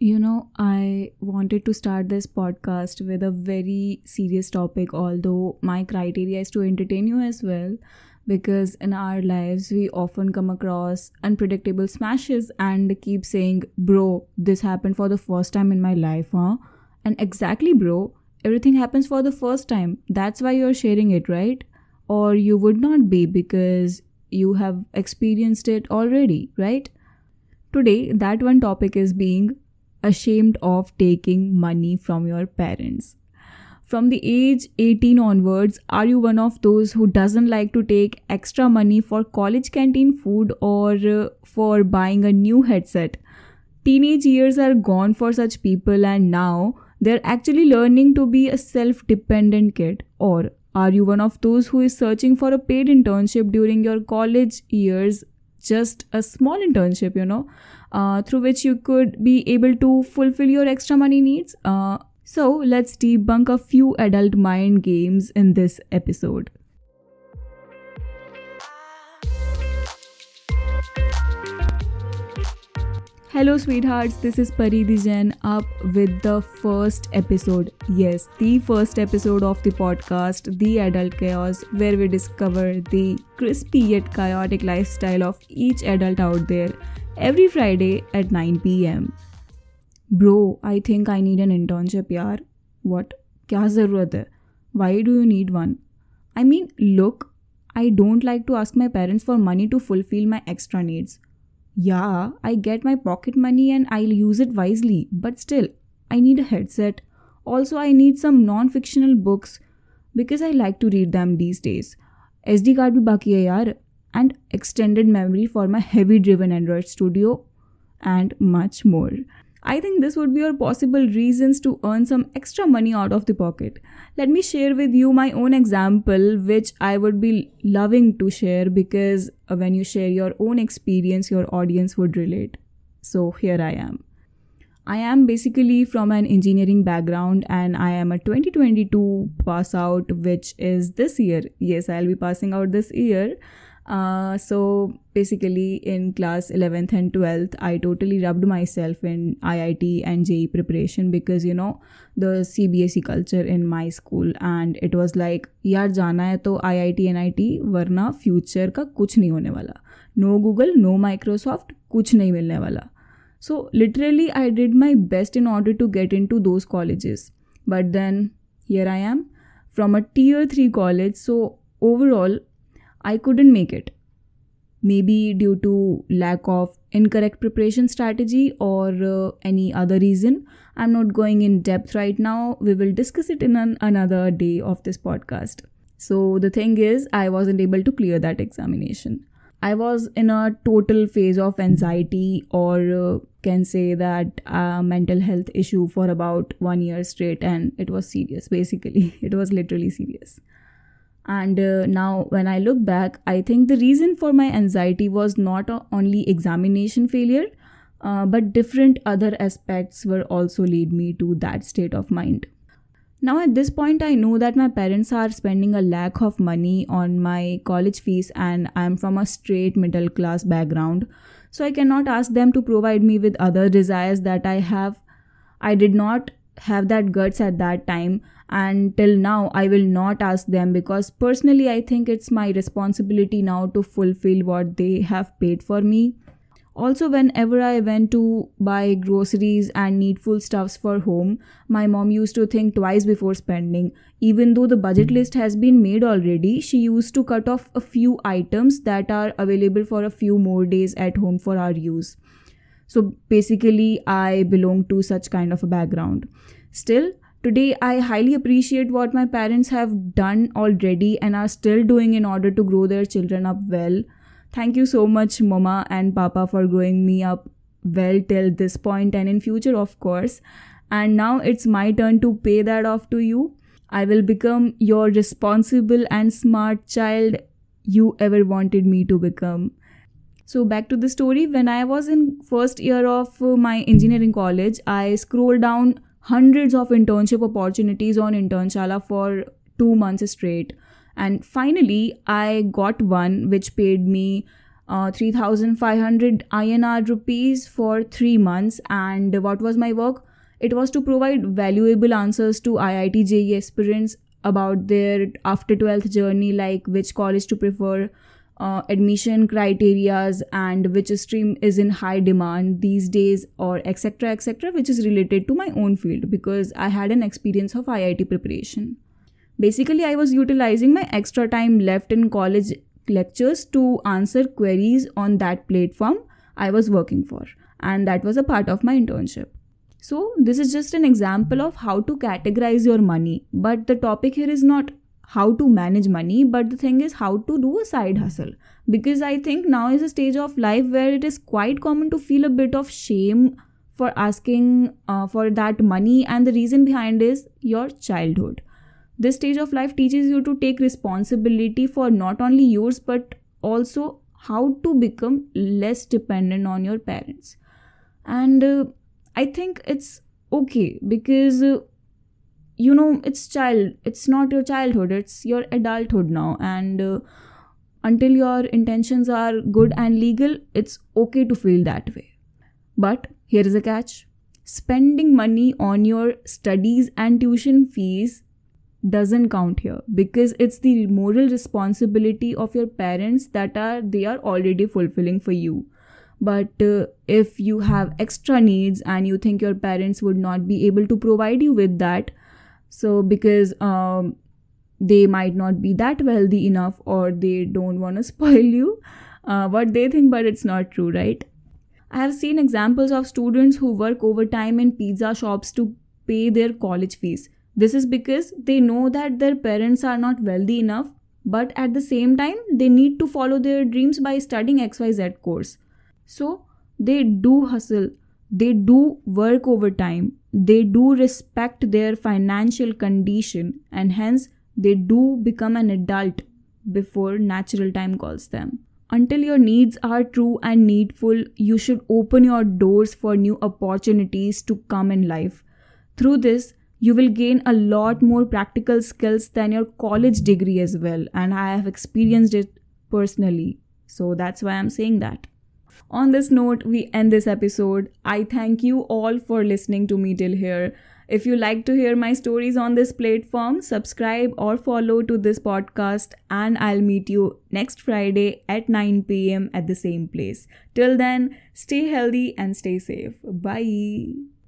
You know, I wanted to start this podcast with a very serious topic, although my criteria is to entertain you as well. Because in our lives, we often come across unpredictable smashes and keep saying, Bro, this happened for the first time in my life, huh? And exactly, bro, everything happens for the first time. That's why you're sharing it, right? Or you would not be because you have experienced it already, right? Today, that one topic is being ashamed of taking money from your parents. From the age 18 onwards, are you one of those who doesn't like to take extra money for college canteen food or uh, for buying a new headset? Teenage years are gone for such people and now they're actually learning to be a self-dependent kid or are you one of those who is searching for a paid internship during your college years just a small internship you know uh, through which you could be able to fulfill your extra money needs. Uh, so, let's debunk a few adult mind games in this episode. Hello, sweethearts. This is Paridhi up with the first episode. Yes, the first episode of the podcast, The Adult Chaos, where we discover the crispy yet chaotic lifestyle of each adult out there every Friday at 9 pm. Bro, I think I need an internship, yaar. What? Kya zarurat hai? Why do you need one? I mean, look, I don't like to ask my parents for money to fulfill my extra needs. Yeah, I get my pocket money and I'll use it wisely, but still, I need a headset. Also, I need some non fictional books because I like to read them these days. SD card bhi baki hai yaar, and extended memory for my heavy driven Android Studio, and much more. I think this would be your possible reasons to earn some extra money out of the pocket. Let me share with you my own example, which I would be loving to share because uh, when you share your own experience, your audience would relate. So here I am. I am basically from an engineering background and I am a 2022 pass out, which is this year. Yes, I'll be passing out this year. Uh, so basically, in class 11th and 12th, I totally rubbed myself in IIT and JEE preparation because you know the CBSE culture in my school, and it was like, यार जाना hai to IIT NIT वरना future का कुछ नहीं होने वाला. No Google, no Microsoft, कुछ नहीं मिलने वाला. So literally, I did my best in order to get into those colleges, but then here I am from a tier 3 college. So overall I couldn't make it. Maybe due to lack of incorrect preparation strategy or uh, any other reason. I'm not going in depth right now. We will discuss it in an, another day of this podcast. So, the thing is, I wasn't able to clear that examination. I was in a total phase of anxiety, or uh, can say that uh, mental health issue for about one year straight, and it was serious basically. It was literally serious. And uh, now, when I look back, I think the reason for my anxiety was not only examination failure, uh, but different other aspects were also lead me to that state of mind. Now, at this point, I know that my parents are spending a lack of money on my college fees, and I'm from a straight middle class background. So, I cannot ask them to provide me with other desires that I have. I did not have that guts at that time and till now i will not ask them because personally i think it's my responsibility now to fulfill what they have paid for me. Also whenever i went to buy groceries and needful stuffs for home my mom used to think twice before spending. Even though the budget list has been made already she used to cut off a few items that are available for a few more days at home for our use. So basically i belong to such kind of a background. Still Today, I highly appreciate what my parents have done already and are still doing in order to grow their children up well. Thank you so much, Mama and Papa, for growing me up well till this point and in future, of course. And now it's my turn to pay that off to you. I will become your responsible and smart child you ever wanted me to become. So back to the story. When I was in first year of uh, my engineering college, I scrolled down hundreds of internship opportunities on Internshala for two months straight. And finally, I got one which paid me uh, 3500 INR rupees for 3 months and what was my work it was to provide valuable answers to IIT JEE aspirants about their after 12th journey like which college to prefer uh, admission criterias and which stream is in high demand these days or etc etc which is related to my own field because i had an experience of iit preparation. Basically i was utilizing my extra time left in college lectures to answer queries on that platform i was working for and that was a part of my internship. So this is just an example of how to categorize your money but the topic here is not how to manage money but the thing is how to do a side hustle. Because i think now is a stage of life where it is quite common to feel a bit of shame for asking uh, for that money and the reason behind is your childhood. This stage of life teaches you to take responsibility for not only yours but also how to become less dependent on your parents. And uh, i think it's okay because uh, you know it's child it's not your childhood it's your adulthood now. And uh, until your intentions are good and legal it's okay to feel that way. But here is a catch. Spending money on your studies and tuition fees doesn't count here because it's the moral responsibility of your parents that are they are already fulfilling for you. But uh, if you have extra needs and you think your parents would not be able to provide you with that so because um, they might not be that wealthy enough or they don't want to spoil you uh, what they think but it's not true right? I have seen examples of students who work overtime in pizza shops to pay their college fees. This is because they know that their parents are not wealthy enough but at the same time they need to follow their dreams by studying xyz course. So they do hustle. They do work overtime they do respect their financial condition and hence they do become an adult before natural time calls them. Until your needs are true and needful, you should open your doors for new opportunities to come in life. Through this, you will gain a lot more practical skills than your college degree as well, and I have experienced it personally. So that's why I'm saying that. On this note, we end this episode. I thank you all for listening to me till here. If you like to hear my stories on this platform, subscribe or follow to this podcast, and I'll meet you next Friday at 9 pm at the same place. Till then, stay healthy and stay safe. Bye.